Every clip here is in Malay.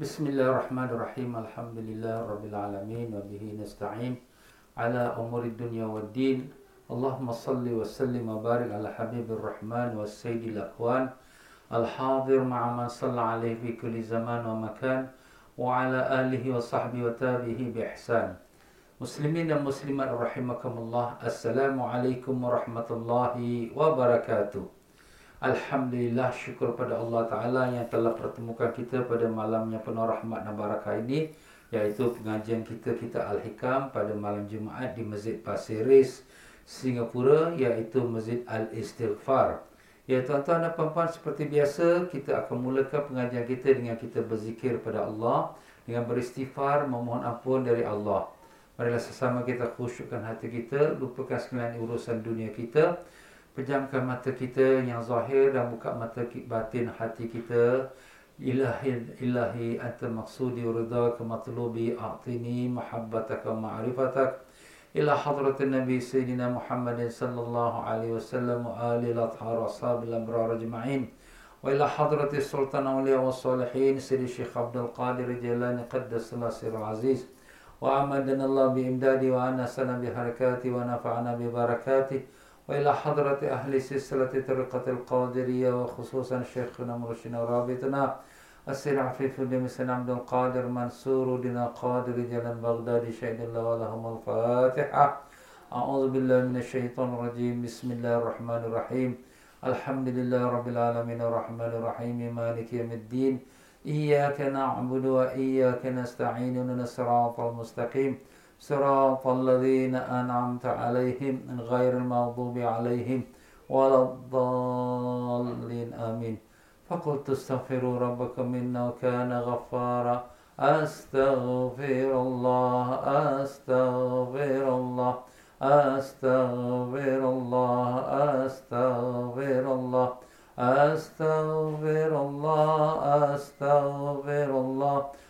بسم الله الرحمن الرحيم. الحمد لله رب العالمين وبه نستعين على أمور الدنيا والدين. اللهم صل وسلم وبارك على حبيب الرحمن والسيد الأكوان. الحاضر مع من صلى عليه في كل زمان ومكان وعلى آله وصحبه وتابعه بإحسان. مسلمين المسلمين رحمكم الله السلام عليكم ورحمة الله وبركاته. Alhamdulillah syukur pada Allah Ta'ala yang telah pertemukan kita pada malam yang penuh rahmat dan barakah ini iaitu pengajian kita kita Al-Hikam pada malam Jumaat di Masjid Pasir Ris, Singapura iaitu Masjid Al-Istighfar. Ya tuan-tuan dan puan-puan seperti biasa kita akan mulakan pengajian kita dengan kita berzikir pada Allah dengan beristighfar memohon ampun dari Allah. Marilah sesama kita khusyukkan hati kita, lupakan sekalian urusan dunia kita pejamkan mata kita yang zahir dan buka mata batin hati kita. Ilahi ilahi anta maqsudi ridaka matlubi a'tini mahabbataka ma'rifatak. Ila hadrat nabi sayyidina muhammad sallallahu alaihi wasallam wa ali al-athhar ashab al-abrar ajma'in. Wa ila hadrat sultan awliya wa salihin sayyidi syekh abdul qadir jilani qaddas sir aziz wa amadana allah bi imdadi wa anasana bi harakati wa nafa'ana bi barakatihi وإلى حضرة أهل سلسلة طريقة القادرية وخصوصا شيخنا مرشدنا ورابطنا السيد عفيف بن عبد القادر منصور دنا قادر جل بغداد شهد الله ولهم الفاتحة. أعوذ بالله من الشيطان الرجيم. بسم الله الرحمن الرحيم. الحمد لله رب العالمين الرحمن الرحيم. مالك يوم الدين. إياك نعبد وإياك نستعين. من الصراط المستقيم. صراط الذين أنعمت عليهم غير المغضوب عليهم ولا الضالين آمين. فقلت استغفروا ربكم إنه كان غفارا. أستغفر الله أستغفر الله أستغفر الله أستغفر الله أستغفر الله أستغفر الله.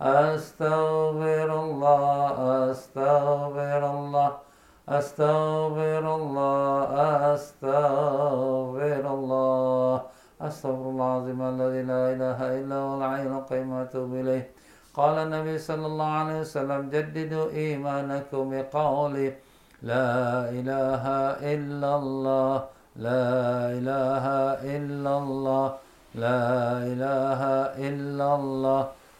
أستغفر الله أستغفر الله أستغفر الله أستغفر الله. أستغفر الله العظيم الذي لا إله إلا هو العين القيوم أتوب إليه. قال النبي صلى الله عليه وسلم جددوا إيمانكم بقول لا إله إلا الله لا إله إلا الله لا إله إلا الله.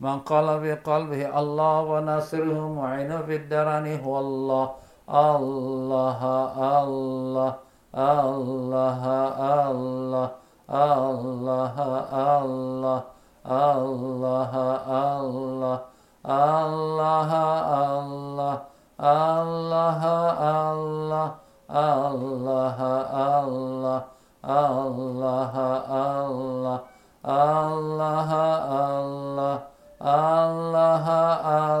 من قال بقلبه الله وناصره معين في الدرن هو الله الله الله الله الله الله الله الله الله الله الله الله الله Allah Allah Allah Allah Allah Allah الله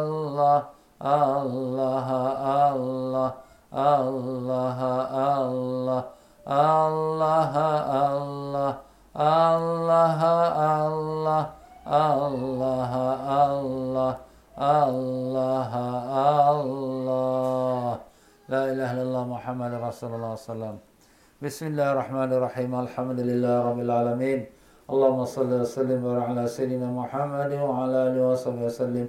الله الله الله الله الله الله الله الله الله الله الله الله الله لا إله إلا الله محمد رسول الله صلى الله عليه وسلم بسم الله الرحمن الرحيم الحمد لله رب العالمين اللهم صل وسلم وبارك على سيدنا محمد وعلى آله وصحبه وسلم.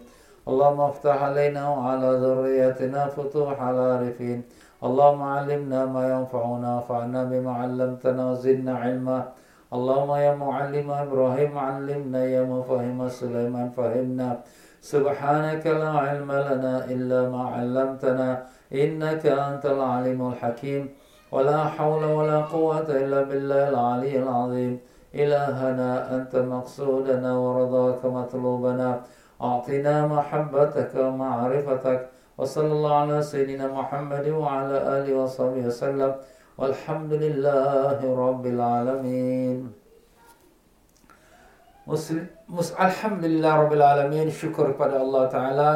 اللهم افتح علينا وعلى ذريتنا فتوح العارفين اللهم علمنا ما ينفعنا وانفعنا بما علمتنا وزدنا علما. اللهم يا معلم إبراهيم علمنا يا مفهم سليمان فهمنا. سبحانك لا علم لنا إلا ما علمتنا إنك أنت العليم الحكيم. ولا حول ولا قوة إلا بالله العلي العظيم. إلهنا أنت مقصودنا ورضاك مطلوبنا أعطنا محبتك ومعرفتك وصلى الله على سيدنا محمد وعلى آله وصحبه وسلم والحمد لله رب العالمين Muslim, mus, Alhamdulillah Rabbil Alamin Syukur kepada Allah Ta'ala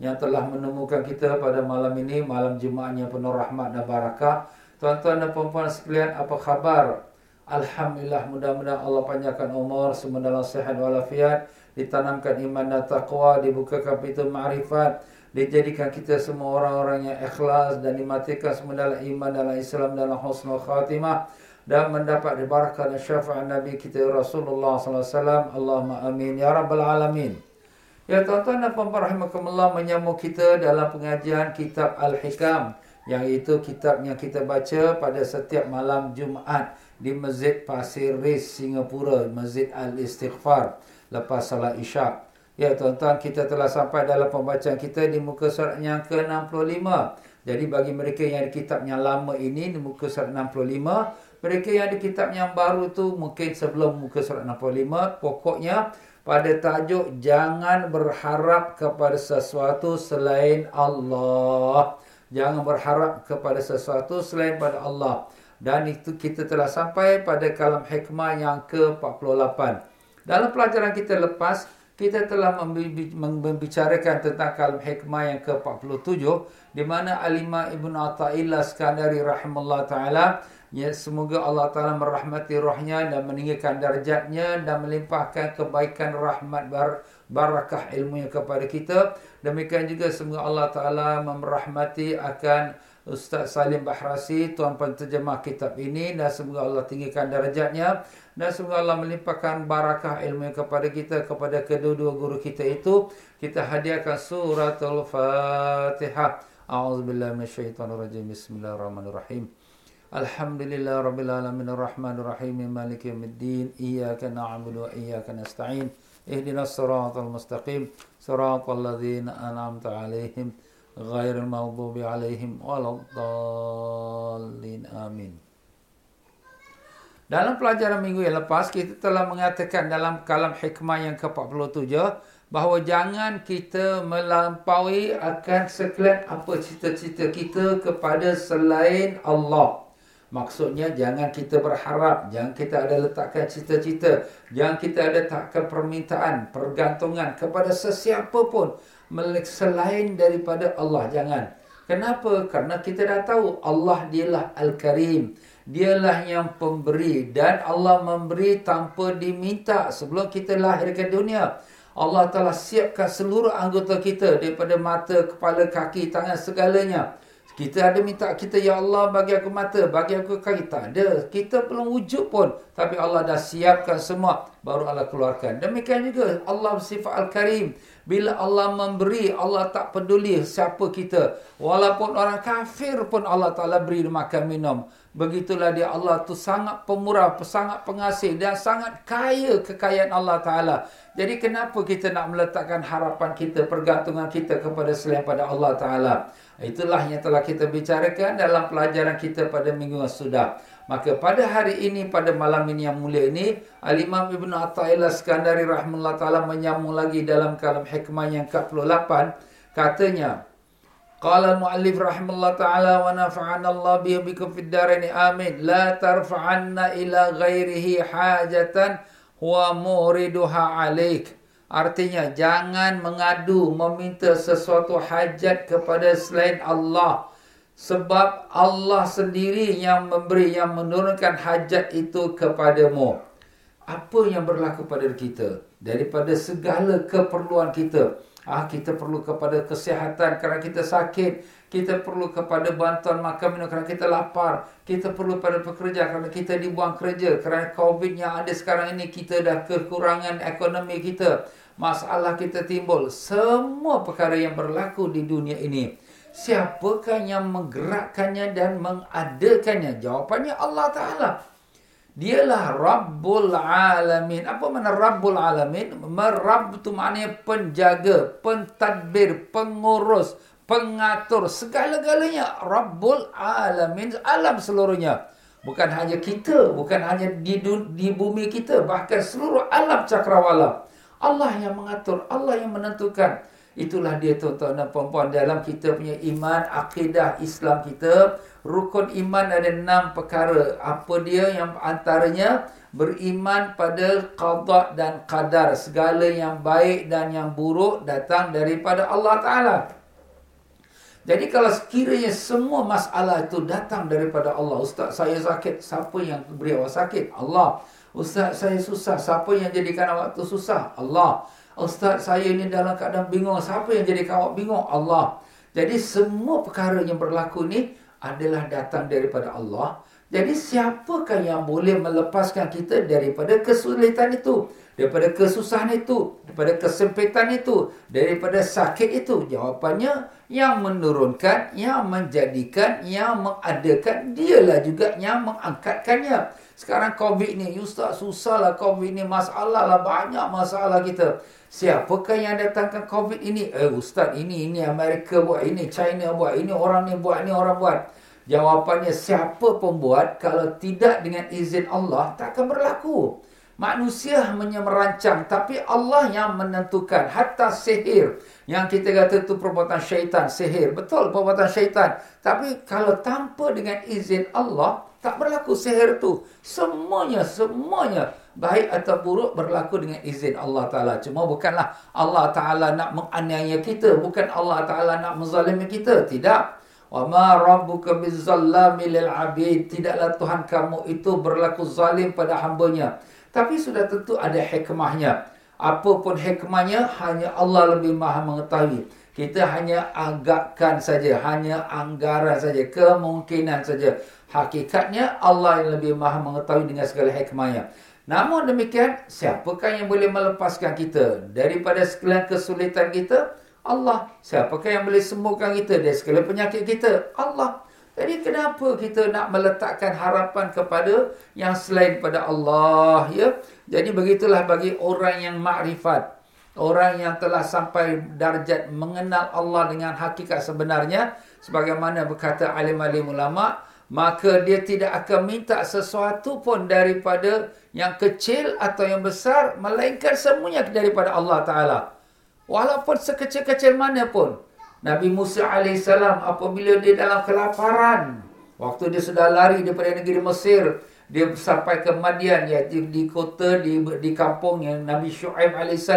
yang telah menemukan kita pada malam ini malam Jumaat yang penuh rahmat dan barakah. Tuan-tuan dan puan-puan sekalian, apa khabar? Alhamdulillah mudah-mudahan Allah panjangkan umur semua dalam sihat walafiat, ditanamkan iman dan taqwa, dibukakan pintu ma'rifat, dijadikan kita semua orang-orang yang ikhlas dan dimatikan semua dalam iman dalam Islam dalam husnul khatimah dan mendapat barakah dan syafaat Nabi kita Rasulullah sallallahu alaihi wasallam. Allahumma amin ya rabbal alamin. Ya tuan-tuan dan puan-puan rahimakumullah menyambung kita dalam pengajian kitab Al-Hikam yang itu kitab yang kita baca pada setiap malam Jumaat di Masjid Pasir Ris Singapura, Masjid Al-Istighfar lepas salat Isyak. Ya tuan-tuan kita telah sampai dalam pembacaan kita di muka surat yang ke-65. Jadi bagi mereka yang di kitab yang lama ini di muka surat 65, mereka yang di kitab yang baru tu mungkin sebelum muka surat 65, pokoknya pada tajuk jangan berharap kepada sesuatu selain Allah. Jangan berharap kepada sesuatu selain pada Allah. Dan itu kita telah sampai pada kalam hikmah yang ke-48. Dalam pelajaran kita lepas, kita telah membicarakan tentang kalam hikmah yang ke-47 di mana Alimah Ibn Atta'illah Skandari rahimahullah ta'ala Ya, semoga Allah Ta'ala merahmati rohnya dan meninggikan darjatnya dan melimpahkan kebaikan rahmat bar barakah ilmunya kepada kita. Demikian juga semoga Allah Ta'ala merahmati akan Ustaz Salim Bahrasi, Tuan Penterjemah Kitab ini dan semoga Allah tinggikan darjatnya dan semoga Allah melimpahkan barakah ilmu kepada kita, kepada kedua-dua guru kita itu. Kita hadiahkan suratul Fatihah. A'udzubillah minasyaitanirrajim. Bismillahirrahmanirrahim. Alhamdulillah Rabbil Alamin Ar-Rahman Ar-Rahim Maliki Yawmiddin Iyaka Na'budu Wa Iyaka Nasta'in Ihdinas Siratal Mustaqim Siratal Ladzina An'amta 'Alaihim غير المغضوب عليهم ولا الضالين آمين Dalam pelajaran minggu yang lepas, kita telah mengatakan dalam kalam hikmah yang ke-47 bahawa jangan kita melampaui akan sekalian apa cita-cita kita kepada selain Allah. Maksudnya jangan kita berharap, jangan kita ada letakkan cita-cita, jangan kita ada letakkan permintaan, pergantungan kepada sesiapa pun selain daripada Allah. Jangan. Kenapa? Karena kita dah tahu Allah dialah Al-Karim. Dialah yang pemberi dan Allah memberi tanpa diminta sebelum kita lahir ke dunia. Allah telah siapkan seluruh anggota kita daripada mata, kepala, kaki, tangan segalanya. Kita ada minta kita, Ya Allah bagi aku mata, bagi aku kaki. Tak ada. Kita belum wujud pun. Tapi Allah dah siapkan semua. Baru Allah keluarkan. Demikian juga Allah sifat Al-Karim. Bila Allah memberi, Allah tak peduli siapa kita. Walaupun orang kafir pun Allah Ta'ala beri makan minum. Begitulah dia Allah tu sangat pemurah, sangat pengasih dan sangat kaya kekayaan Allah Ta'ala. Jadi kenapa kita nak meletakkan harapan kita, pergantungan kita kepada selain pada Allah Ta'ala. Itulah yang telah kita bicarakan dalam pelajaran kita pada minggu yang sudah. Maka pada hari ini, pada malam ini yang mulia ini, Al-Imam Ibn Atta'illah Skandari Rahmanullah Ta'ala menyambung lagi dalam kalam hikmah yang ke-48. Katanya, Qala al-muallif rahimahullah ta'ala wa nafa'ana Allah bihi bikum fid darain amin la tarfa'anna ila ghairihi hajatan huwa muriduha alaik artinya jangan mengadu meminta sesuatu hajat kepada selain Allah. Sebab Allah sendiri yang memberi yang menurunkan hajat itu kepadamu. Apa yang berlaku pada kita? Daripada segala keperluan kita. Ah, kita perlu kepada kesihatan kerana kita sakit. Kita perlu kepada bantuan makan minum kerana kita lapar. Kita perlu pada pekerja kerana kita dibuang kerja. Kerana COVID yang ada sekarang ini, kita dah kekurangan ekonomi kita. Masalah kita timbul. Semua perkara yang berlaku di dunia ini. Siapakah yang menggerakkannya dan mengadakannya? Jawapannya Allah Ta'ala. Dialah Rabbul Alamin. Apa makna Rabbul Alamin? Merab itu maknanya penjaga, pentadbir, pengurus, pengatur. Segala-galanya. Rabbul Alamin. Alam seluruhnya. Bukan hanya kita. Bukan hanya di, di bumi kita. Bahkan seluruh alam cakrawala. Allah yang mengatur. Allah yang menentukan. Itulah dia tuan-tuan dan puan-puan dalam kita punya iman, akidah Islam kita. Rukun iman ada enam perkara. Apa dia yang antaranya? Beriman pada qadar dan qadar. Segala yang baik dan yang buruk datang daripada Allah Ta'ala. Jadi kalau sekiranya semua masalah itu datang daripada Allah. Ustaz saya sakit. Siapa yang beri awak sakit? Allah. Ustaz saya susah. Siapa yang jadikan awak itu susah? Allah. Ustaz saya ni dalam keadaan bingung. Siapa yang jadi kawak bingung? Allah. Jadi semua perkara yang berlaku ni adalah datang daripada Allah. Jadi siapakah yang boleh melepaskan kita daripada kesulitan itu? Daripada kesusahan itu? Daripada kesempitan itu? Daripada sakit itu? Jawapannya yang menurunkan, yang menjadikan, yang mengadakan. Dialah juga yang mengangkatkannya. Sekarang COVID ni, Ustaz susahlah COVID ni. Masalah lah, banyak masalah kita. Siapakah yang datangkan COVID ini? Eh ustaz, ini ini Amerika buat, ini China buat, ini orang ni buat, ini orang buat. Jawapannya siapa pun buat kalau tidak dengan izin Allah tak akan berlaku. Manusia hanya merancang tapi Allah yang menentukan hatta sihir yang kita kata itu perbuatan syaitan, sihir. Betul perbuatan syaitan. Tapi kalau tanpa dengan izin Allah tak berlaku sihir itu. Semuanya, semuanya baik atau buruk berlaku dengan izin Allah Ta'ala. Cuma bukanlah Allah Ta'ala nak menganiaya kita. Bukan Allah Ta'ala nak menzalimi kita. Tidak. Wa ma rabbuka bizzallami lil abid. Tidaklah Tuhan kamu itu berlaku zalim pada hambanya. Tapi sudah tentu ada hikmahnya. Apapun hikmahnya, hanya Allah lebih maha mengetahui. Kita hanya agakkan saja. Hanya anggaran saja. Kemungkinan saja. Hakikatnya Allah yang lebih maha mengetahui dengan segala hikmahnya. Namun demikian, siapakah yang boleh melepaskan kita daripada segala kesulitan kita? Allah. Siapakah yang boleh sembuhkan kita dari segala penyakit kita? Allah. Jadi kenapa kita nak meletakkan harapan kepada yang selain pada Allah? Ya? Jadi begitulah bagi orang yang makrifat. Orang yang telah sampai darjat mengenal Allah dengan hakikat sebenarnya. Sebagaimana berkata alim-alim ulama' maka dia tidak akan minta sesuatu pun daripada yang kecil atau yang besar melainkan semuanya daripada Allah taala walaupun sekecil-kecil mana pun Nabi Musa AS apabila dia dalam kelaparan waktu dia sudah lari daripada negeri Mesir dia sampai ke Madian di, di kota di di kampung yang Nabi Shu'aib AS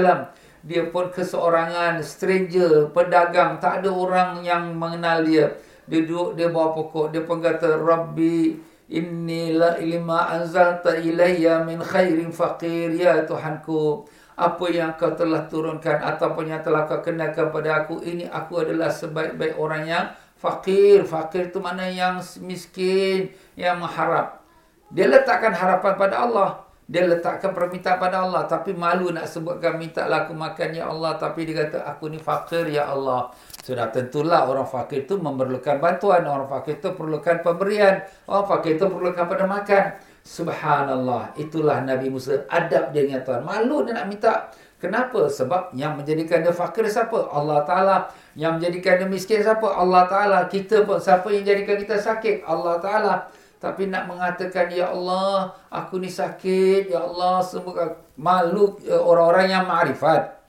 dia pun keseorangan stranger pedagang tak ada orang yang mengenal dia. Dia duduk dia bawa pokok dia pun kata rabbi inni la ilma anzalta ilayya min khairin faqir. Ya tuhanku apa yang kau telah turunkan ataupun yang telah kau kenalkan kepada aku ini aku adalah sebaik-baik orang yang fakir. Fakir itu mana yang miskin yang mengharap. Dia letakkan harapan pada Allah. Dia letakkan permintaan pada Allah. Tapi malu nak sebutkan minta aku makan ya Allah. Tapi dia kata aku ni fakir ya Allah. Sudah tentulah orang fakir itu memerlukan bantuan. Orang fakir itu perlukan pemberian. Orang fakir itu perlukan pada makan subhanallah itulah Nabi Musa adab dia dengan Tuhan. Malu dia nak minta. Kenapa? Sebab yang menjadikan dia fakir siapa? Allah Taala. Yang menjadikan dia miskin siapa? Allah Taala. Kita pun siapa yang jadikan kita sakit? Allah Taala. Tapi nak mengatakan, Ya Allah, aku ni sakit. Ya Allah, semua makhluk ya, orang-orang yang ma'rifat.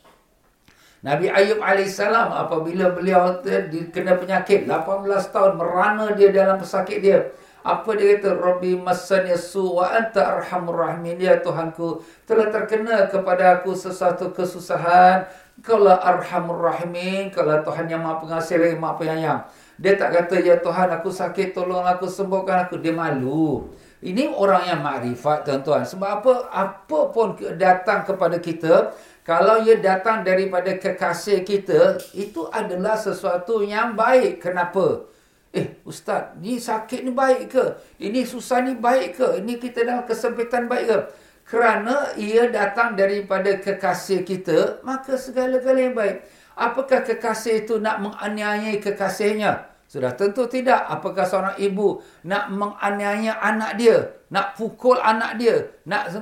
Nabi Ayub AS apabila beliau kena penyakit 18 tahun merana dia dalam pesakit dia. Apa dia kata? Rabbi masan yasu wa anta arhamur rahimin. Ya Tuhanku, telah terkena kepada aku sesuatu kesusahan. Kalau arhamur rahimin, kalau Tuhan yang maha pengasih lagi maha penyayang. Dia tak kata, Ya Tuhan, aku sakit, tolong aku, sembuhkan aku. Dia malu. Ini orang yang makrifat, tuan-tuan. Sebab apa? Apa pun datang kepada kita, kalau ia datang daripada kekasih kita, itu adalah sesuatu yang baik. Kenapa? Eh, Ustaz, ni sakit ni baik ke? Ini susah ni baik ke? Ini kita dalam kesempitan baik ke? Kerana ia datang daripada kekasih kita, maka segala-galanya baik. Apakah kekasih itu nak menganiayai kekasihnya? Sudah tentu tidak. Apakah seorang ibu nak menganiaya anak dia? Nak pukul anak dia? Nak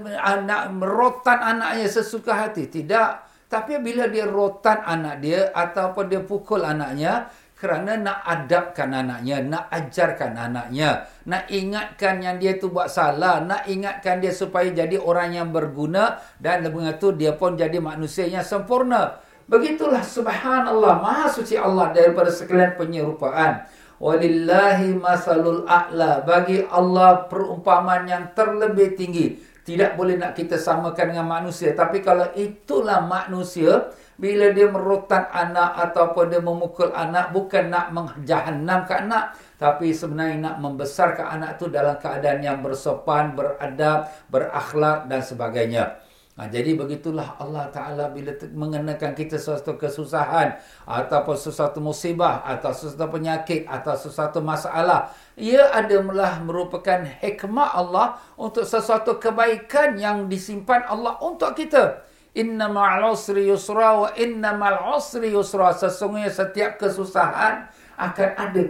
nak merotan anaknya sesuka hati? Tidak. Tapi bila dia rotan anak dia ataupun dia pukul anaknya kerana nak adabkan anaknya, nak ajarkan anaknya, nak ingatkan yang dia tu buat salah, nak ingatkan dia supaya jadi orang yang berguna dan dengan itu dia pun jadi manusia yang sempurna. Begitulah subhanallah maha suci Allah daripada sekalian penyerupaan. Walillahi masalul a'la. Bagi Allah perumpamaan yang terlebih tinggi. Tidak boleh nak kita samakan dengan manusia. Tapi kalau itulah manusia, bila dia merotan anak ataupun dia memukul anak, bukan nak menjahannamkan anak. Tapi sebenarnya nak membesarkan anak itu dalam keadaan yang bersopan, beradab, berakhlak dan sebagainya. Ha, jadi begitulah Allah Ta'ala bila mengenakan kita sesuatu kesusahan ataupun sesuatu musibah atau sesuatu penyakit atau sesuatu masalah. Ia adalah merupakan hikmah Allah untuk sesuatu kebaikan yang disimpan Allah untuk kita. Inna ma'al usri yusra wa inna ma'al usri yusra. Sesungguhnya setiap kesusahan akan ada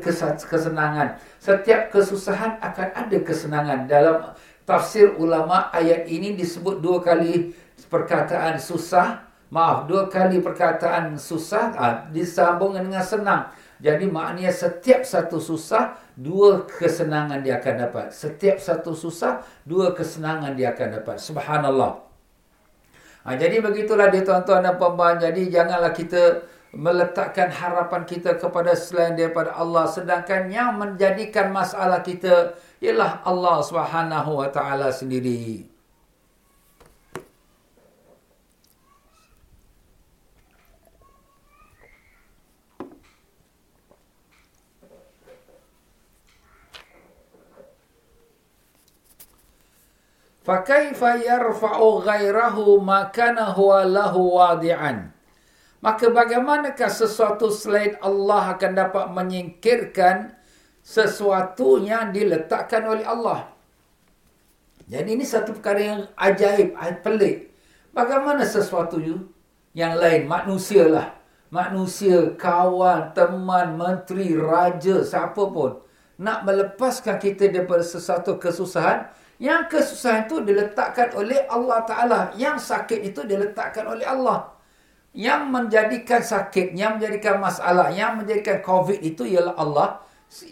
kesenangan. Setiap kesusahan akan ada kesenangan. Dalam tafsir ulama ayat ini disebut dua kali perkataan susah maaf dua kali perkataan susah ha, disambung dengan senang jadi maknanya setiap satu susah dua kesenangan dia akan dapat setiap satu susah dua kesenangan dia akan dapat subhanallah ha, jadi begitulah dia tuan-tuan dan puan jadi janganlah kita meletakkan harapan kita kepada selain daripada Allah sedangkan yang menjadikan masalah kita ialah Allah taala sendiri. Fakaifa yarfa'u ghairahu makana huwa lahu wadi'an. Maka bagaimanakah sesuatu selain Allah akan dapat menyingkirkan sesuatu yang diletakkan oleh Allah. Jadi ini satu perkara yang ajaib, pelik. Bagaimana sesuatu yang lain, manusia lah. Manusia, kawan, teman, menteri, raja, siapa pun. Nak melepaskan kita daripada sesuatu kesusahan. Yang kesusahan itu diletakkan oleh Allah Ta'ala. Yang sakit itu diletakkan oleh Allah. Yang menjadikan sakit, yang menjadikan masalah, yang menjadikan COVID itu ialah Allah.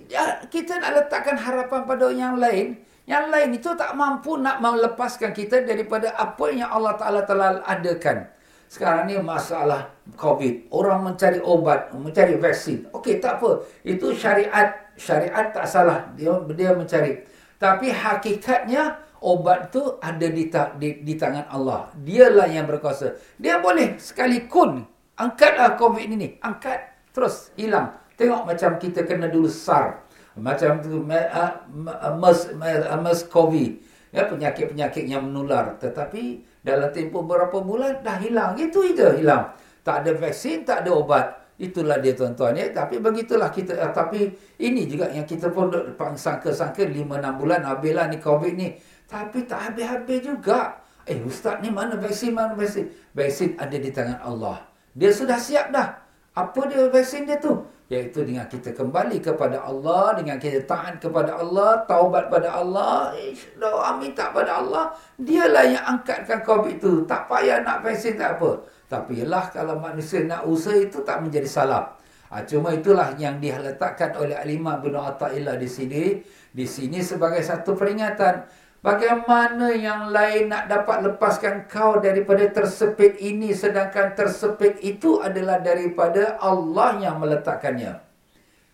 Ya, kita nak letakkan harapan pada yang lain. Yang lain itu tak mampu nak melepaskan kita daripada apa yang Allah Ta'ala telah adakan. Sekarang ni masalah COVID. Orang mencari obat, mencari vaksin. Okey, tak apa. Itu syariat. Syariat tak salah. Dia, dia mencari. Tapi hakikatnya, obat tu ada di, di, di tangan Allah. Dialah yang berkuasa. Dia boleh sekalipun angkatlah COVID ini. Angkat. Terus hilang. Tengok macam kita kena dulu SAR. Macam tu MERS, MERS COVID. Ya, penyakit-penyakit yang menular. Tetapi dalam tempoh beberapa bulan dah hilang. Itu saja hilang. Tak ada vaksin, tak ada obat. Itulah dia tuan-tuan. Ya. Tapi begitulah kita. Eh, tapi ini juga yang kita pun sangka-sangka 5-6 bulan habislah ni COVID ni. Tapi tak habis-habis juga. Eh ustaz ni mana vaksin, mana vaksin? Vaksin ada di tangan Allah. Dia sudah siap dah. Apa dia vaksin dia tu? Iaitu dengan kita kembali kepada Allah, dengan kita taat kepada Allah, taubat pada Allah, doa minta pada Allah, dialah yang angkatkan COVID itu. Tak payah nak vaksin tak apa. Tapi ialah kalau manusia nak usaha itu tak menjadi salah. Ha, cuma itulah yang diletakkan oleh Alimah bin Atta'illah di sini. Di sini sebagai satu peringatan. Bagaimana yang lain nak dapat lepaskan kau daripada tersepit ini sedangkan tersepit itu adalah daripada Allah yang meletakkannya.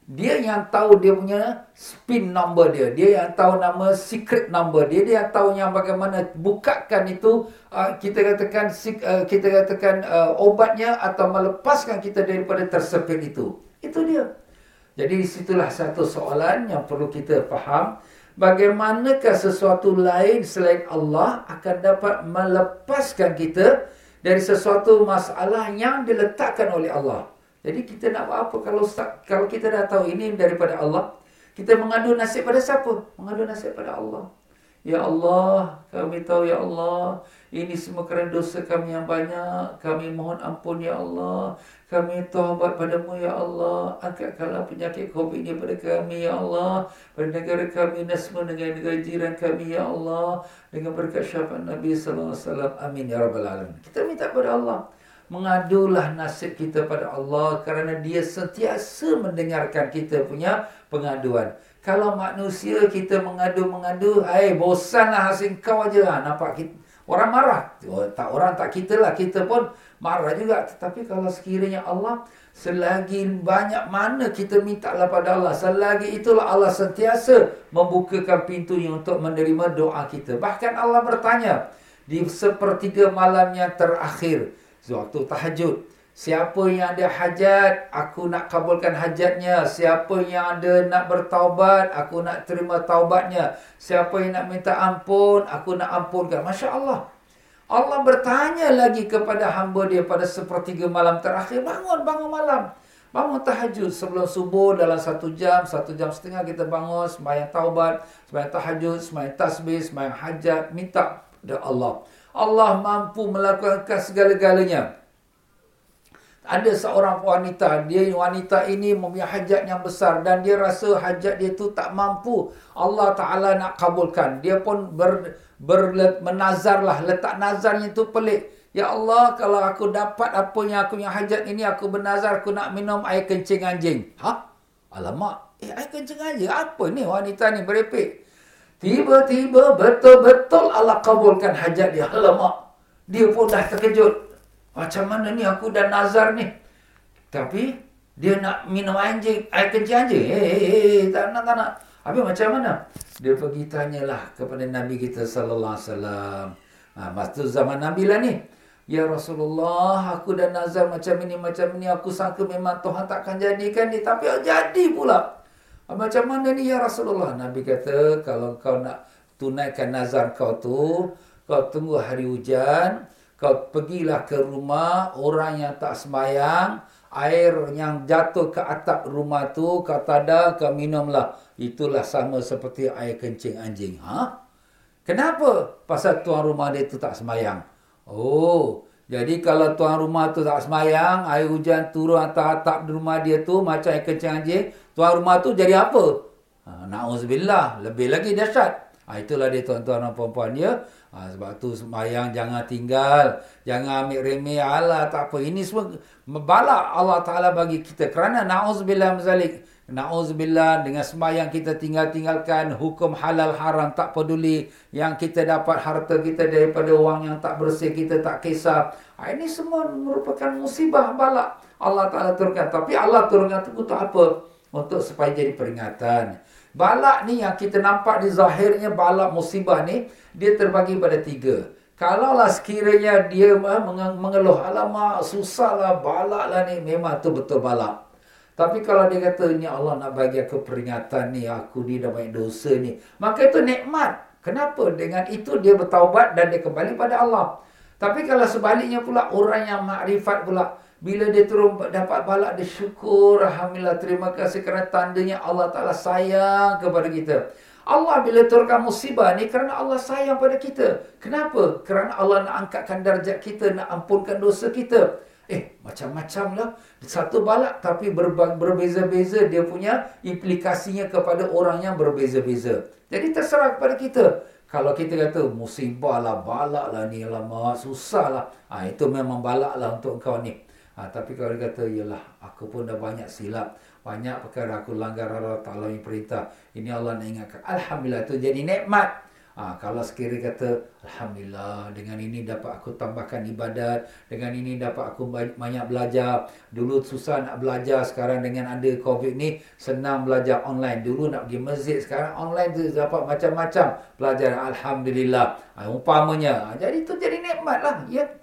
Dia yang tahu dia punya spin number dia. Dia yang tahu nama secret number dia. Dia yang tahu yang bagaimana bukakan itu uh, kita katakan uh, kita katakan uh, obatnya atau melepaskan kita daripada tersepit itu. Itu dia. Jadi situlah satu soalan yang perlu kita faham bagaimanakah sesuatu lain selain Allah akan dapat melepaskan kita dari sesuatu masalah yang diletakkan oleh Allah. Jadi kita nak buat apa kalau kalau kita dah tahu ini daripada Allah, kita mengadu nasib pada siapa? Mengadu nasib pada Allah. Ya Allah, kami tahu ya Allah, ini semua kerana dosa kami yang banyak. Kami mohon ampun ya Allah. Kami taubat padamu ya Allah. Angkatkanlah penyakit COVID ini pada kami ya Allah. Pada negara kami dan semua negara-negara jiran kami ya Allah. Dengan berkat syafaat Nabi Sallallahu Alaihi Wasallam. Amin ya Rabbal Alamin. Kita minta kepada Allah. Mengadulah nasib kita pada Allah. Kerana dia sentiasa mendengarkan kita punya pengaduan. Kalau manusia kita mengadu-mengadu. Hai bosanlah hasil kau aja. Ha, nampak kita. Orang marah. Oh, tak Orang tak kita lah. Kita pun marah juga. Tetapi kalau sekiranya Allah, selagi banyak mana kita minta lah pada Allah, selagi itulah Allah sentiasa membukakan pintunya untuk menerima doa kita. Bahkan Allah bertanya di sepertiga malam yang terakhir, waktu tahajud, Siapa yang ada hajat, aku nak kabulkan hajatnya. Siapa yang ada nak bertaubat, aku nak terima taubatnya. Siapa yang nak minta ampun, aku nak ampunkan. Masya Allah. Allah bertanya lagi kepada hamba dia pada sepertiga malam terakhir. Bangun, bangun malam. Bangun tahajud sebelum subuh dalam satu jam, satu jam setengah kita bangun. Semayang taubat, semayang tahajud, semayang tasbih, semayang hajat. Minta kepada Allah. Allah mampu melakukan segala-galanya. Ada seorang wanita, dia wanita ini mempunyai hajat yang besar dan dia rasa hajat dia tu tak mampu Allah Taala nak kabulkan. Dia pun ber, ber menazarlah, letak nazarnya tu pelik. Ya Allah, kalau aku dapat apa yang aku punya hajat ini, aku bernazar aku nak minum air kencing anjing. Ha? Alamak, eh air kencing anjing apa ni wanita ni berepek? Tiba-tiba betul-betul Allah kabulkan hajat dia. Alamak, dia pun dah terkejut. Macam mana ni aku dah nazar ni. Tapi dia nak minum anjing, air kencing anjing. Eh, eh, eh, tak nak, tak nak. Habis macam mana? Dia pergi tanyalah kepada Nabi kita sallallahu alaihi wasallam. Ha, masa zaman Nabi lah ni. Ya Rasulullah, aku dah nazar macam ini, macam ini. Aku sangka memang Tuhan takkan jadikan ni. Tapi jadi pula. Ha, macam mana ni ya Rasulullah? Nabi kata, kalau kau nak tunaikan nazar kau tu, kau tunggu hari hujan, kau pergilah ke rumah orang yang tak semayang, air yang jatuh ke atap rumah tu, kau tada, kau minumlah. Itulah sama seperti air kencing anjing. Ha? Kenapa? Pasal tuan rumah dia tu tak semayang. Oh, jadi kalau tuan rumah tu tak semayang, air hujan turun atas atap rumah dia tu macam air kencing anjing, tuan rumah tu jadi apa? Ha, Na'udzubillah, lebih lagi dahsyat. Ha, itulah dia tuan-tuan dan puan-puan dia. Ha, sebab tu semayang jangan tinggal. Jangan ambil remeh. Allah tak apa. Ini semua balak Allah Ta'ala bagi kita. Kerana na'uzubillah mazalik. Na'uzubillah dengan semayang kita tinggal-tinggalkan. Hukum halal haram tak peduli. Yang kita dapat harta kita daripada wang yang tak bersih. Kita tak kisah. Ha, ini semua merupakan musibah balak. Allah Ta'ala turunkan. Tapi Allah turunkan itu untuk apa? Untuk supaya jadi peringatan. Balak ni yang kita nampak di zahirnya balak musibah ni dia terbagi pada tiga. Kalaulah sekiranya dia mengeluh, alamak susahlah, balaklah ni, memang tu betul balak. Tapi kalau dia kata, ni Allah nak bagi aku peringatan ni, aku ni dah banyak dosa ni. Maka itu nikmat. Kenapa? Dengan itu dia bertaubat dan dia kembali pada Allah. Tapi kalau sebaliknya pula, orang yang makrifat pula, bila dia turun dapat balak, dia syukur, Alhamdulillah, terima kasih kerana tandanya Allah Ta'ala sayang kepada kita. Allah bila turunkan musibah ni kerana Allah sayang pada kita. Kenapa? Kerana Allah nak angkatkan darjat kita, nak ampunkan dosa kita. Eh, macam-macam lah. Satu balak tapi berbeza-beza dia punya implikasinya kepada orang yang berbeza-beza. Jadi terserah kepada kita. Kalau kita kata musibah lah, balak lah ni lama, susah lah. Ha, itu memang balak lah untuk kau ni. Ha, tapi kalau dia kata, yalah, aku pun dah banyak silap. Banyak perkara aku langgar Allah Ta'ala yang perintah. Ini Allah nak ingatkan. Alhamdulillah itu jadi nikmat. Ha, kalau sekiranya kata, Alhamdulillah dengan ini dapat aku tambahkan ibadat. Dengan ini dapat aku banyak belajar. Dulu susah nak belajar. Sekarang dengan ada COVID ni, senang belajar online. Dulu nak pergi masjid. Sekarang online tu dapat macam-macam pelajaran. Alhamdulillah. Ha, umpamanya. Ha, jadi itu jadi nikmat lah. Ya.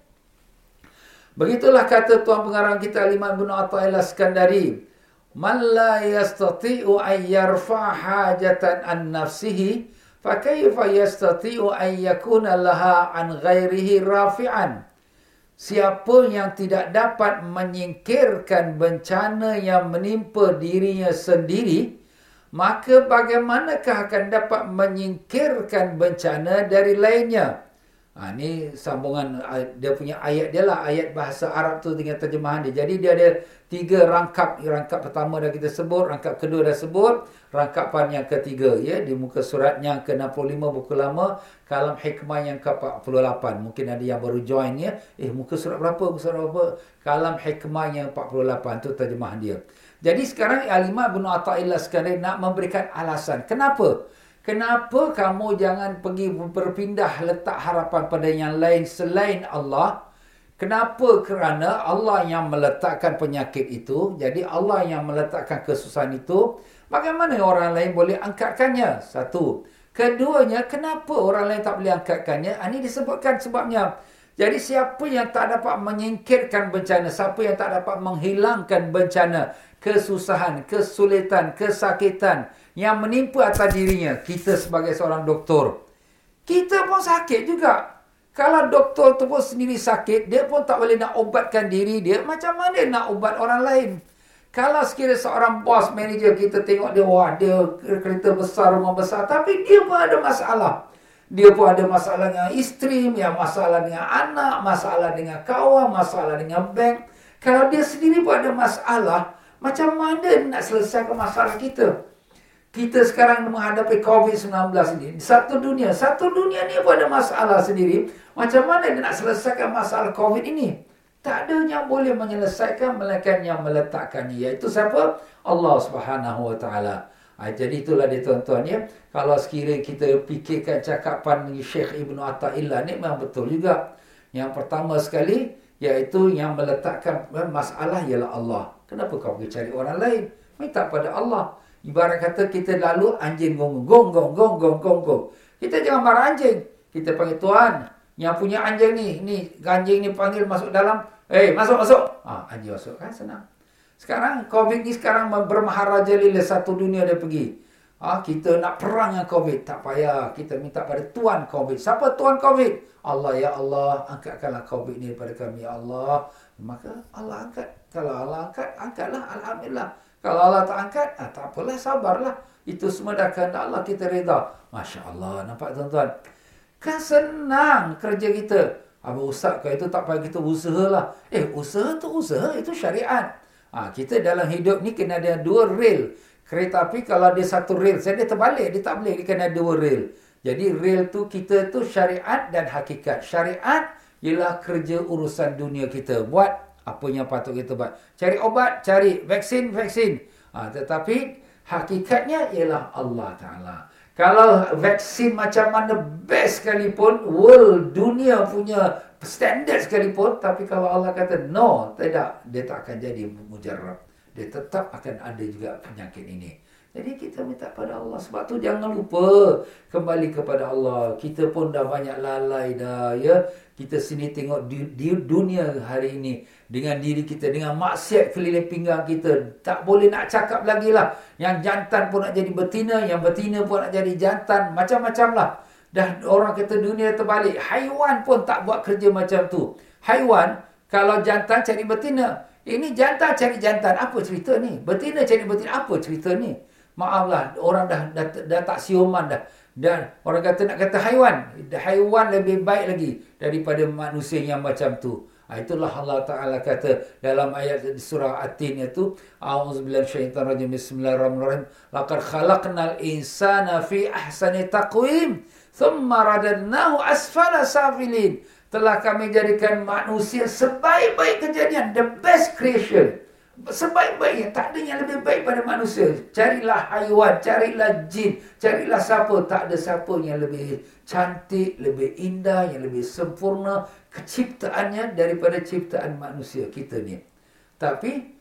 Begitulah kata Tuan Pengarang kita, Aliman bin Atta'illah Skandari man la yastati'u an yarfa hajatan an nafsihi fa kayfa yastati'u an yakuna laha an ghairihi rafi'an? Siapa yang tidak dapat menyingkirkan bencana yang menimpa dirinya sendiri maka bagaimanakah akan dapat menyingkirkan bencana dari lainnya Ha, ni sambungan dia punya ayat dia lah. Ayat bahasa Arab tu dengan terjemahan dia. Jadi dia ada tiga rangkap. Rangkap pertama dah kita sebut. Rangkap kedua dah sebut. Rangkapan yang ketiga. ya Di muka surat yang ke-65 buku lama. Kalam hikmah yang ke-48. Mungkin ada yang baru join ya. Eh muka surat berapa? Muka surat berapa? Kalam hikmah yang 48. tu terjemahan dia. Jadi sekarang Alimah bin Atta'illah sekarang nak memberikan alasan. Kenapa? Kenapa kamu jangan pergi berpindah letak harapan pada yang lain selain Allah? Kenapa? Kerana Allah yang meletakkan penyakit itu. Jadi Allah yang meletakkan kesusahan itu. Bagaimana orang lain boleh angkatkannya? Satu. Keduanya, kenapa orang lain tak boleh angkatkannya? Ini disebutkan sebabnya. Jadi siapa yang tak dapat menyingkirkan bencana, siapa yang tak dapat menghilangkan bencana, kesusahan, kesulitan, kesakitan, yang menimpa atas dirinya. Kita sebagai seorang doktor. Kita pun sakit juga. Kalau doktor tu pun sendiri sakit, dia pun tak boleh nak ubatkan diri dia. Macam mana nak ubat orang lain? Kalau sekiranya seorang bos, manager kita tengok dia, wah dia kereta besar, rumah besar. Tapi dia pun ada masalah. Dia pun ada masalah dengan isteri, ya, masalah dengan anak, masalah dengan kawan, masalah dengan bank. Kalau dia sendiri pun ada masalah, macam mana nak selesaikan masalah kita? Kita sekarang menghadapi COVID-19 ini. Satu dunia. Satu dunia ni pun ada masalah sendiri. Macam mana dia nak selesaikan masalah COVID ini? Tak ada yang boleh menyelesaikan melainkan yang meletakkan Iaitu siapa? Allah Subhanahu Wa Taala. Ha, jadi itulah dia tuan-tuan ya. Kalau sekiranya kita fikirkan cakapan Syekh Ibn Atta'illah ni memang betul juga. Yang pertama sekali, iaitu yang meletakkan masalah ialah Allah. Kenapa kau pergi cari orang lain? Minta pada Allah. Ibarat kata kita lalu anjing gong gong gong gong gong gong gong. Kita jangan marah anjing. Kita panggil tuan. Yang punya anjing ni, ni anjing ni panggil masuk dalam. Eh, hey, masuk masuk. Ah, anjing masuk kan senang. Sekarang COVID ni sekarang bermaharaja lila satu dunia dia pergi. Ah, kita nak perang dengan COVID. Tak payah. Kita minta pada Tuan COVID. Siapa Tuan COVID? Allah, Ya Allah. Angkatkanlah COVID ni daripada kami, Ya Allah. Maka Allah angkat. Kalau Allah angkat, angkatlah. Alhamdulillah. Kalau Allah tak angkat, ah, tak apalah, sabarlah. Itu semua dah kehendak Allah, kita reda. Masya Allah, nampak tuan-tuan? Kan senang kerja kita. Abu Ustaz, kalau itu tak payah kita usaha lah. Eh, usaha tu usaha, itu syariat. Ha, kita dalam hidup ni kena ada dua rel. Kereta api kalau dia satu rel, saya dia terbalik, dia tak boleh, dia kena dua rel. Jadi rel tu kita tu syariat dan hakikat. Syariat ialah kerja urusan dunia kita. Buat apa yang patut kita buat. Cari obat, cari vaksin, vaksin. Ha, tetapi hakikatnya ialah Allah Ta'ala. Kalau vaksin macam mana best sekalipun, world, dunia punya standard sekalipun, tapi kalau Allah kata no, tidak, dia tak akan jadi mujarab. Dia tetap akan ada juga penyakit ini. Jadi kita minta pada Allah. Sebab tu jangan lupa kembali kepada Allah. Kita pun dah banyak lalai dah. ya. Kita sini tengok di, di dunia hari ini dengan diri kita, dengan maksiat keliling pinggang kita. Tak boleh nak cakap lagi lah. Yang jantan pun nak jadi betina, yang betina pun nak jadi jantan. Macam-macam lah. Dah orang kata dunia terbalik. Haiwan pun tak buat kerja macam tu. Haiwan, kalau jantan cari betina. Ini jantan cari jantan. Apa cerita ni? Betina cari betina. Apa cerita ni? Maaflah, orang dah, dah, dah, dah tak siuman dah. Dan orang kata nak kata haiwan. Haiwan lebih baik lagi daripada manusia yang macam tu. Ha, itulah Allah Ta'ala kata dalam ayat surah Atin itu. A'udzubillah syaitan rajim. Bismillahirrahmanirrahim. Laqad khalaqnal insana fi ahsani taqwim. Thumma radadnahu asfala safilin. Telah kami jadikan manusia sebaik-baik kejadian. The best creation. Sebaik-baiknya. Tak ada yang lebih baik pada manusia. Carilah haiwan. Carilah jin. Carilah siapa. Tak ada siapa yang lebih cantik, lebih indah, yang lebih sempurna keciptaannya daripada ciptaan manusia kita ni. Tapi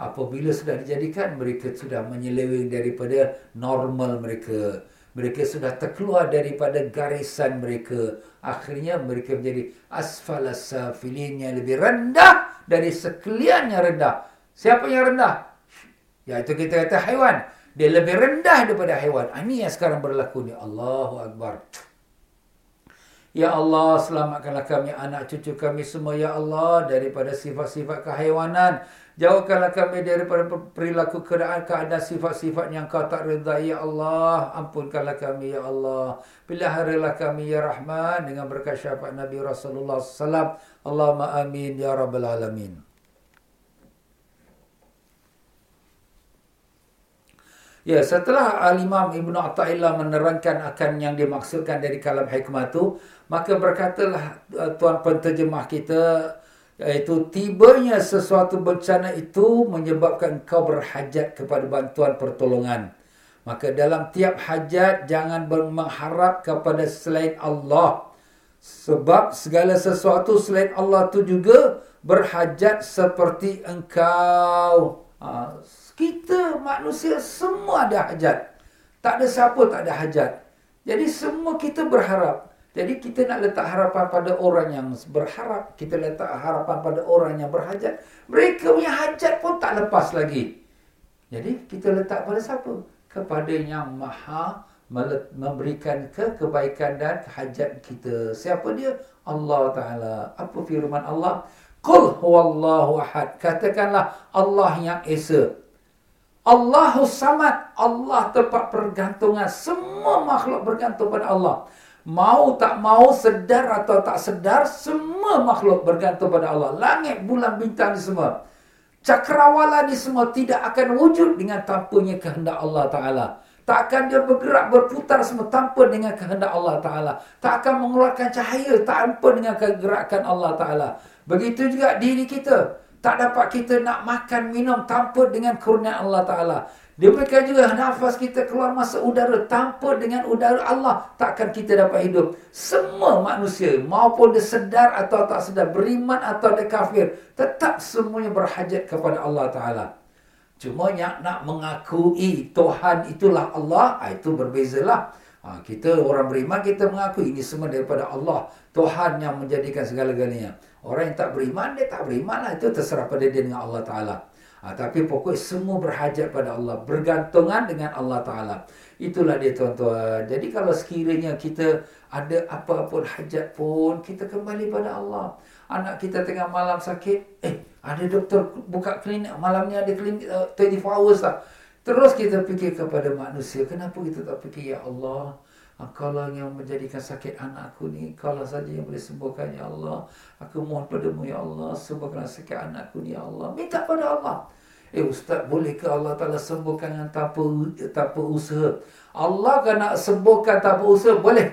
apabila sudah dijadikan mereka sudah menyeleweng daripada normal mereka. Mereka sudah terkeluar daripada garisan mereka. Akhirnya mereka menjadi asfalas safilin yang lebih rendah dari sekalian yang rendah. Siapa yang rendah? Iaitu kita kata haiwan. Dia lebih rendah daripada haiwan. Ini yang sekarang berlaku ni. Allahu Akbar. Ya Allah, selamatkanlah kami, anak cucu kami semua, Ya Allah, daripada sifat-sifat kehaiwanan. Jauhkanlah kami daripada perilaku keadaan, keadaan sifat-sifat yang kau tak reda, Ya Allah. Ampunkanlah kami, Ya Allah. Piliharilah kami, Ya Rahman, dengan berkat syafaat Nabi Rasulullah SAW. Allahumma amin, Ya Rabbal Alamin. Ya, setelah Al-Imam Ibn Atta'illah menerangkan akan yang dimaksudkan dari kalam hikmah itu, maka berkatalah uh, tuan penterjemah kita, iaitu tibanya sesuatu bencana itu menyebabkan kau berhajat kepada bantuan pertolongan. Maka dalam tiap hajat, jangan mengharap kepada selain Allah. Sebab segala sesuatu selain Allah itu juga berhajat seperti engkau. Ha, kita manusia semua ada hajat. Tak ada siapa tak ada hajat. Jadi semua kita berharap. Jadi kita nak letak harapan pada orang yang berharap. Kita letak harapan pada orang yang berhajat. Mereka punya hajat pun tak lepas lagi. Jadi kita letak pada siapa? Kepada yang maha memberikan ke kebaikan dan hajat kita. Siapa dia? Allah Ta'ala. Apa firman Allah? Qul huwallahu ahad. Katakanlah Allah yang Esa. Allahus Samad. Allah tempat pergantungan. Semua makhluk bergantung pada Allah. Mau tak mau, sedar atau tak sedar, semua makhluk bergantung pada Allah. Langit, bulan, bintang ni semua. Cakrawala ni semua tidak akan wujud dengan tanpanya kehendak Allah Ta'ala. Tak akan dia bergerak, berputar semua tanpa dengan kehendak Allah Ta'ala. Tak akan mengeluarkan cahaya tanpa dengan kegerakan Allah Ta'ala. Begitu juga diri kita. Tak dapat kita nak makan, minum tanpa dengan kurnia Allah Ta'ala. Demikian juga nafas kita keluar masuk udara tanpa dengan udara Allah. Takkan kita dapat hidup. Semua manusia, maupun dia sedar atau tak sedar, beriman atau dia kafir. Tetap semuanya berhajat kepada Allah Ta'ala. Cuma yang nak mengakui Tuhan itulah Allah, ah, itu berbezalah. Ha, kita orang beriman, kita mengakui ini semua daripada Allah. Tuhan yang menjadikan segala-galanya. Orang yang tak beriman, dia tak beriman lah. Itu terserah pada dia dengan Allah Ta'ala. Ha, tapi pokok semua berhajat pada Allah. Bergantungan dengan Allah Ta'ala. Itulah dia tuan-tuan. Jadi kalau sekiranya kita ada apa-apa hajat pun, kita kembali pada Allah. Anak kita tengah malam sakit, eh ada doktor buka klinik, malamnya ada klinik uh, 24 hours lah. Terus kita fikir kepada manusia, kenapa kita tak fikir, Ya Allah, Engkaulah yang menjadikan sakit anakku ni. Engkaulah saja yang boleh sembuhkan, Ya Allah. Aku mohon padamu, Ya Allah. Sembuhkan sakit anakku ni, Ya Allah. Minta pada Allah. Eh, Ustaz, bolehkah Allah Ta'ala sembuhkan yang tanpa, tanpa usaha? Allah kan nak sembuhkan tanpa usaha? Boleh.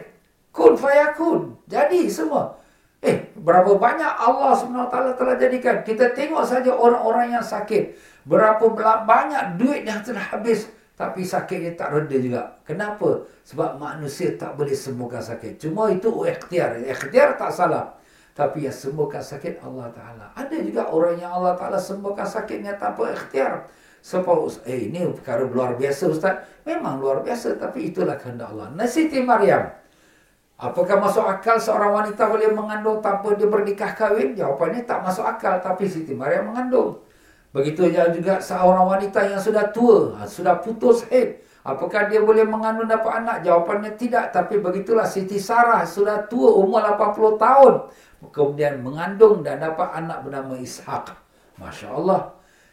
Kun fayakun. Jadi semua. Eh, berapa banyak Allah SWT telah jadikan. Kita tengok saja orang-orang yang sakit. Berapa banyak duit yang telah habis tapi sakitnya tak reda juga. Kenapa? Sebab manusia tak boleh sembuhkan sakit. Cuma itu ikhtiar. Ikhtiar tak salah. Tapi yang sembuhkan sakit Allah Ta'ala. Ada juga orang yang Allah Ta'ala sembuhkan sakitnya tanpa ikhtiar. Sebab, eh ini perkara luar biasa Ustaz. Memang luar biasa. Tapi itulah kehendak Allah. Nasiti Maryam. Apakah masuk akal seorang wanita boleh mengandung tanpa dia bernikah kahwin? Jawapannya tak masuk akal. Tapi Siti Maryam mengandung. Begitu juga seorang wanita yang sudah tua, ha, sudah putus haid. Apakah dia boleh mengandung dapat anak? Jawapannya tidak. Tapi begitulah Siti Sarah sudah tua, umur 80 tahun. Kemudian mengandung dan dapat anak bernama Ishak. Masya Allah.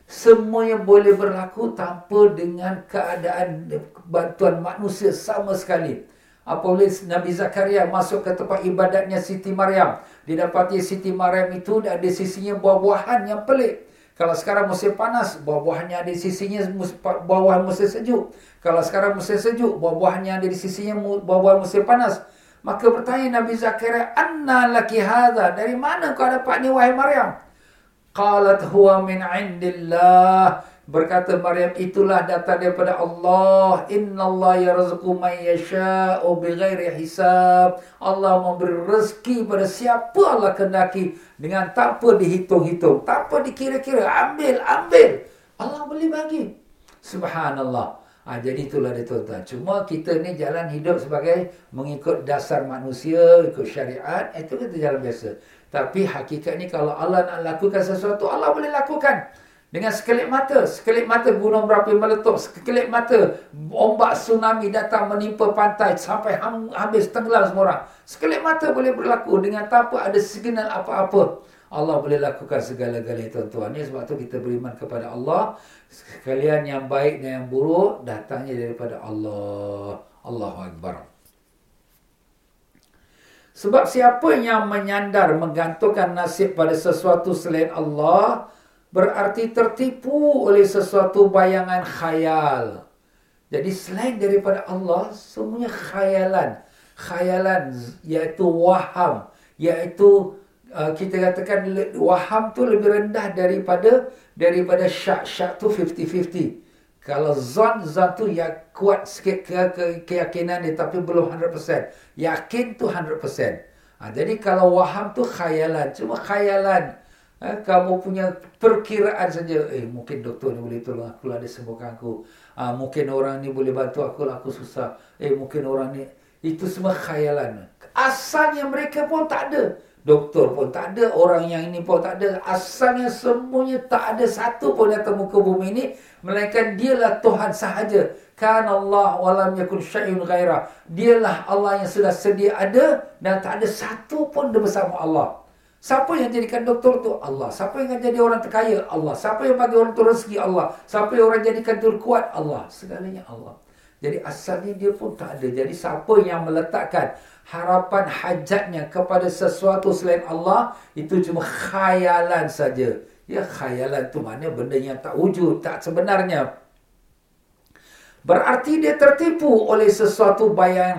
Semuanya boleh berlaku tanpa dengan keadaan bantuan manusia sama sekali. Apabila Nabi Zakaria masuk ke tempat ibadatnya Siti Maryam. Didapati Siti Maryam itu ada sisinya buah-buahan yang pelik. Kalau sekarang musim panas, buah-buahannya ada di sisinya buah-buahan musim sejuk. Kalau sekarang musim sejuk, buah-buahannya ada di sisinya buah-buahan musim panas. Maka bertanya Nabi Zakaria, Anna laki hadha? Dari mana kau dapat ni wahai Maryam? Qalat huwa min indillah. Berkata Maryam, itulah datang daripada Allah. Inna Allah yarzuqu man yasha'u bighairi hisab. Allah memberi rezeki pada siapa Allah kendaki dengan tanpa dihitung-hitung, tanpa dikira-kira. Ambil, ambil. Allah boleh bagi. Subhanallah. Ha, jadi itulah dia tuan-tuan. Cuma kita ni jalan hidup sebagai mengikut dasar manusia, ikut syariat. Itu kita jalan biasa. Tapi hakikat ni kalau Allah nak lakukan sesuatu, Allah boleh lakukan. Dengan sekelip mata, sekelip mata gunung berapi meletup, sekelip mata ombak tsunami datang menimpa pantai sampai habis tenggelam semua orang. Sekelip mata boleh berlaku dengan tanpa ada signal apa-apa. Allah boleh lakukan segala-galanya tuan-tuan. Ini sebab tu kita beriman kepada Allah. Sekalian yang baik dan yang buruk datangnya daripada Allah. Allahu Akbar. Sebab siapa yang menyandar menggantungkan nasib pada sesuatu selain Allah berarti tertipu oleh sesuatu bayangan khayal. Jadi selain daripada Allah semuanya khayalan. Khayalan iaitu waham, iaitu uh, kita katakan waham tu lebih rendah daripada daripada syak. Syak tu 50-50. Kalau zon, zon tu ya kuat sikit ke, ke keyakinan dia tapi belum 100%. Yakin tu 100%. Ha, jadi kalau waham tu khayalan. Cuma khayalan. Ha, kamu punya perkiraan saja. Eh mungkin doktor ni boleh tolong aku lah dia sembuhkan aku. Ha, mungkin orang ni boleh bantu aku lah aku susah. Eh mungkin orang ni. Itu semua khayalan. Asalnya mereka pun tak ada. Doktor pun tak ada, orang yang ini pun tak ada. Asalnya semuanya tak ada satu pun yang temu ke bumi ini. Melainkan dialah Tuhan sahaja. Kan Allah walam yakun syai'un ghairah. Dialah Allah yang sudah sedia ada dan tak ada satu pun bersama Allah. Siapa yang jadikan doktor tu? Allah. Siapa yang jadi orang terkaya? Allah. Siapa yang bagi orang tu rezeki? Allah. Siapa yang orang jadikan tu kuat? Allah. Segalanya Allah. Jadi asalnya dia pun tak ada. Jadi siapa yang meletakkan harapan hajatnya kepada sesuatu selain Allah itu cuma khayalan saja. Ya khayalan tu mana benda yang tak wujud, tak sebenarnya. Berarti dia tertipu oleh sesuatu bayangan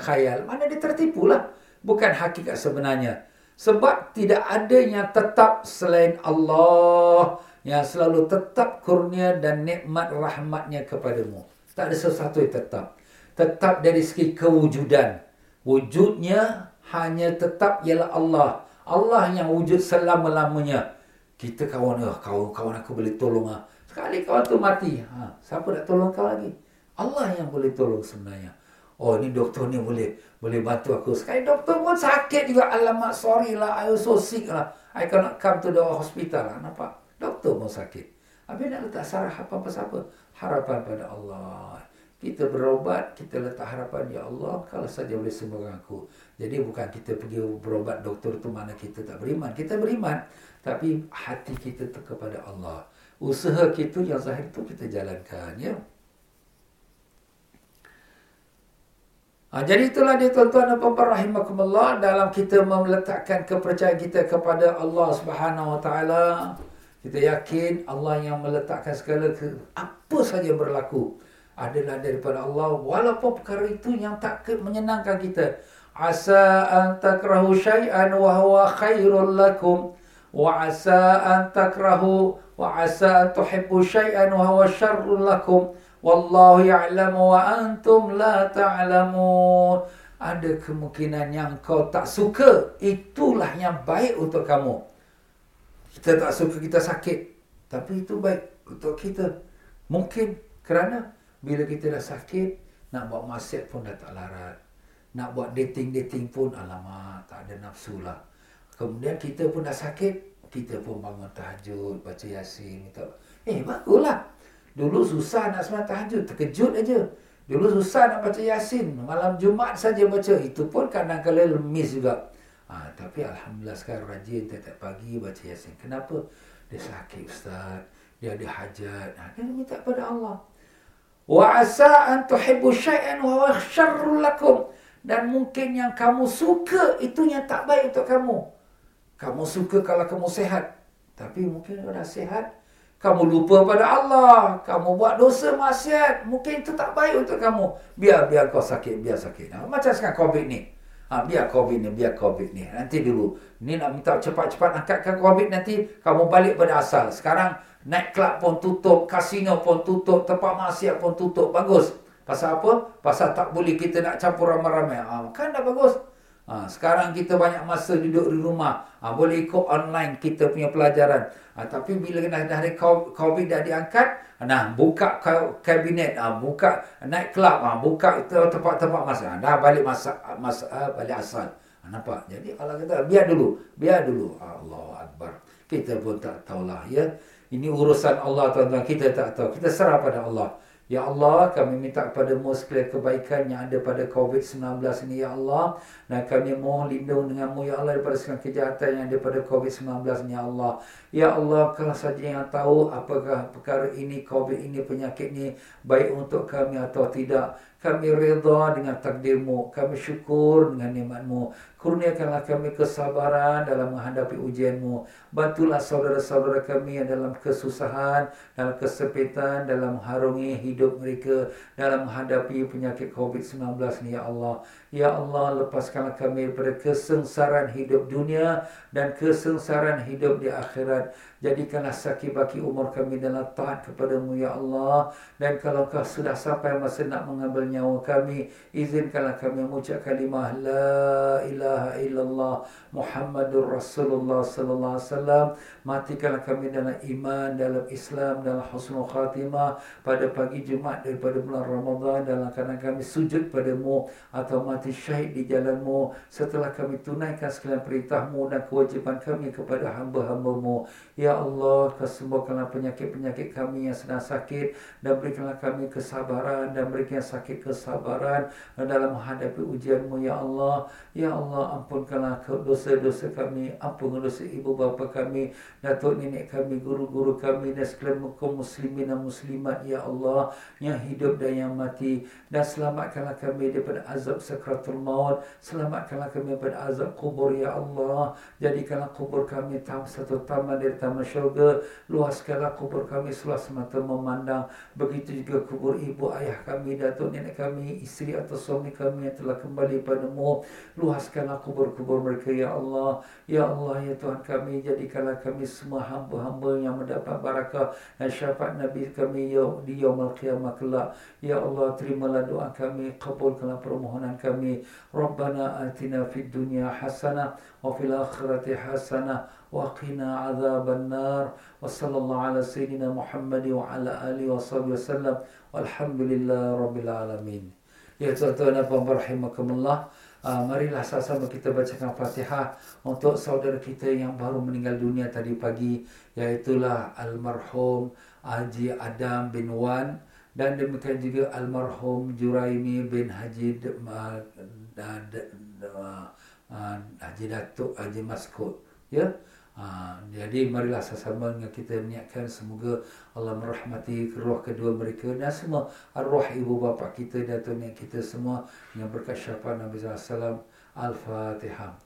khayal. Mana dia tertipu lah. Bukan hakikat sebenarnya. Sebab tidak ada yang tetap selain Allah. Yang selalu tetap kurnia dan nikmat rahmatnya kepadamu. Tak ada sesuatu yang tetap. Tetap dari segi kewujudan wujudnya hanya tetap ialah Allah. Allah yang wujud selama-lamanya. Kita kawan, oh, kawan, kawan aku boleh tolong. Ah. Sekali kawan tu mati. Ha, siapa nak tolong kau lagi? Allah yang boleh tolong sebenarnya. Oh, ni doktor ni boleh boleh bantu aku. Sekali doktor pun sakit juga. Alamak, sorry lah. I so sick lah. I cannot come to the hospital lah. Nampak? Doktor pun sakit. Habis nak letak sarah apa-apa siapa? Harapan pada Allah. Kita berobat, kita letak harapan, Ya Allah, kalau saja boleh sembuhkan aku. Jadi bukan kita pergi berobat doktor tu mana kita tak beriman. Kita beriman, tapi hati kita tu kepada Allah. Usaha kita yang zahir tu kita jalankan. Ya? Ha, jadi itulah dia tuan-tuan dan puan-puan rahimakumullah dalam kita meletakkan kepercayaan kita kepada Allah Subhanahu Wa Taala. Kita yakin Allah yang meletakkan segala ke, apa saja berlaku adalah daripada Allah walaupun perkara itu yang tak menyenangkan kita asa an takrahu syai'an wa huwa khairul lakum wa asa an takrahu wa asa an tuhibbu syai'an wa huwa syarrul lakum wallahu ya'lamu wa antum la ta'lamun ada kemungkinan yang kau tak suka itulah yang baik untuk kamu kita tak suka kita sakit tapi itu baik untuk kita mungkin kerana bila kita dah sakit, nak buat maksiat pun dah tak larat. Nak buat dating-dating pun, alamak, tak ada nafsu lah. Kemudian kita pun dah sakit, kita pun bangun tahajud, baca yasin. Minta. Eh, baguslah. Dulu susah nak sembang tahajud, terkejut aja. Dulu susah nak baca yasin, malam Jumaat saja baca. Itu pun kadang-kadang lemis juga. Ha, tapi Alhamdulillah sekarang rajin tiap-tiap pagi baca yasin. Kenapa? Dia sakit Ustaz dia ada hajat. Ha, dia minta kepada Allah. Wa asa an tuhibbu syai'an wa huwa syarrul lakum. Dan mungkin yang kamu suka itu yang tak baik untuk kamu. Kamu suka kalau kamu sehat. Tapi mungkin kalau sehat, kamu lupa pada Allah. Kamu buat dosa maksiat. Mungkin itu tak baik untuk kamu. Biar biar kau sakit. Biar sakit. Nah, macam sekarang COVID ni. Ha, biar COVID ni. Biar COVID ni. Nanti dulu. Ni nak minta cepat-cepat angkatkan COVID nanti. Kamu balik pada asal. Sekarang night club pun tutup. Kasino pun tutup. Tempat maksiat pun tutup. Bagus. Pasal apa? Pasal tak boleh kita nak campur ramai-ramai. Ha, kan dah bagus. Ha, sekarang kita banyak masa duduk di rumah. Ha, boleh ikut online kita punya pelajaran. Ha, tapi bila dah hari COVID dah diangkat, nah buka kabinet, ha, buka night club, ha, buka tempat-tempat masa. Ha, dah balik masa, masa ha, balik asal. Ha, nampak? Jadi Allah kata, biar dulu. Biar dulu. Allah Akbar. Kita pun tak tahulah. Ya? Ini urusan Allah tuan-tuan. Kita tak tahu. Kita serah pada Allah. Ya Allah, kami minta kepadamu sekalian kebaikan yang ada pada COVID-19 ini, Ya Allah. Dan kami mohon lindung denganmu, Ya Allah, daripada segala kejahatan yang ada pada COVID-19 ini, Ya Allah. Ya Allah, kalau saja yang tahu apakah perkara ini, COVID ini, penyakit ini, baik untuk kami atau tidak. Kami reda dengan takdirmu. Kami syukur dengan nikmatmu. Kurniakanlah kami kesabaran dalam menghadapi ujianmu. Bantulah saudara-saudara kami yang dalam kesusahan, dalam kesepitan, dalam mengharungi hidup mereka, dalam menghadapi penyakit COVID-19 ni, Ya Allah. Ya Allah, lepaskanlah kami daripada kesengsaraan hidup dunia dan kesengsaraan hidup di akhirat. Jadikanlah sakit baki umur kami dalam taat kepadamu, Ya Allah. Dan kalau kau sudah sampai masa nak mengambil nyawa kami, izinkanlah kami mengucap kalimah La ilaha illallah Muhammadur Rasulullah sallallahu alaihi wasallam. Matikanlah kami dalam iman, dalam Islam, dalam husnul khatimah pada pagi Jumat daripada bulan Ramadan dalam keadaan kami sujud padamu atau mati syahid di jalanmu setelah kami tunaikan sekalian perintahmu dan kewajipan kami kepada hamba-hambamu. Ya Ya Allah, kesembuhkanlah penyakit-penyakit kami yang sedang sakit dan berikanlah kami kesabaran dan berikan sakit kesabaran dalam menghadapi ujianmu, Ya Allah. Ya Allah, ampunkanlah dosa-dosa kami, ampunkanlah dosa ibu bapa kami, datuk nenek kami, guru-guru kami dan sekalian kaum muslimin dan muslimat, Ya Allah, yang hidup dan yang mati. Dan selamatkanlah kami daripada azab sakratul maut, selamatkanlah kami daripada azab kubur, Ya Allah. Jadikanlah kubur kami satu taman dari taman syurga luaskanlah kubur kami seluas mata memandang. Begitu juga kubur ibu ayah kami datuk nenek kami isteri atau suami kami yang telah kembali padamu. Luaskanlah kubur-kubur mereka ya Allah. Ya Allah ya Tuhan kami jadikanlah kami semua hamba-hamba yang mendapat barakah dan syafaat Nabi kami ya di yaumul qiyamah kelak. Ya Allah terimalah doa kami kabulkanlah permohonan kami. Rabbana atina fid dunya hasanah wa fil akhirati hasanah وقنا عذاب النار وصلى الله على سيدنا محمد وعلى آله وصحبه وسلم والحمد لله رب العالمين Ya tuan-tuan dan puan rahimakumullah uh, Marilah sama-sama kita bacakan Fatihah Untuk saudara kita yang baru meninggal dunia tadi pagi Iaitulah Almarhum Haji Adam bin Wan Dan demikian juga Almarhum Juraimi bin Haji uh, uh, uh, Haji Datuk Haji Maskut Ya Ha, jadi marilah sama dengan kita niatkan semoga Allah merahmati roh kedua mereka dan semua arwah ibu bapa kita dan tuan kita semua yang berkat syafaat Nabi SAW Al-Fatihah.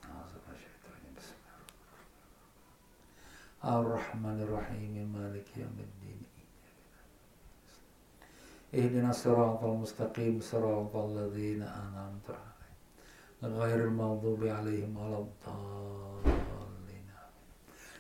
Ar-Rahmanir-Rahim. Maliki Yawmiddin Ihdina siratal mustaqim. Siratal ladzina an'amta 'alaihim. Ghairil maghdubi 'alaihim waladdallin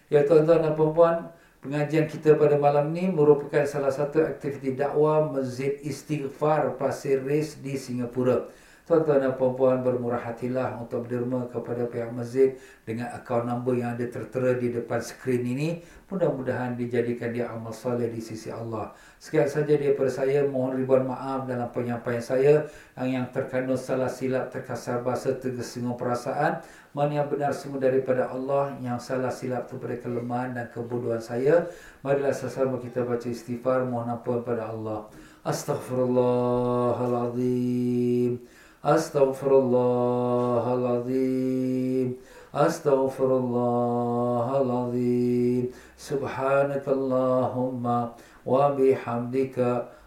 Ya tuan-tuan dan puan-puan, pengajian kita pada malam ni merupakan salah satu aktiviti dakwah Masjid Istighfar Pasir Ris di Singapura. Tuan-tuan dan puan-puan bermurah hatilah untuk berderma kepada pihak masjid dengan akaun nombor yang ada tertera di depan skrin ini. Mudah-mudahan dijadikan dia amal soleh di sisi Allah. Sekian saja daripada saya. Mohon ribuan maaf dalam penyampaian saya yang, yang terkandung salah silap, terkasar bahasa, tergesinggung perasaan. Mana yang benar semua daripada Allah Yang salah silap itu pada kelemahan dan kebodohan saya Marilah sesama kita baca istighfar Mohon ampun pada Allah Astaghfirullahaladzim Astaghfirullahaladzim Astaghfirullahaladzim سبحانك اللهم وبحمدك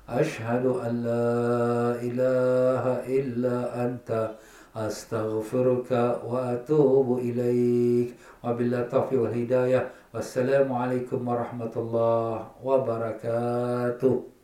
أشهد أن لا إله إلا أنت. أستغفرك وأتوب إليك. وبالله التوفيق والهداية. والسلام عليكم ورحمة الله وبركاته.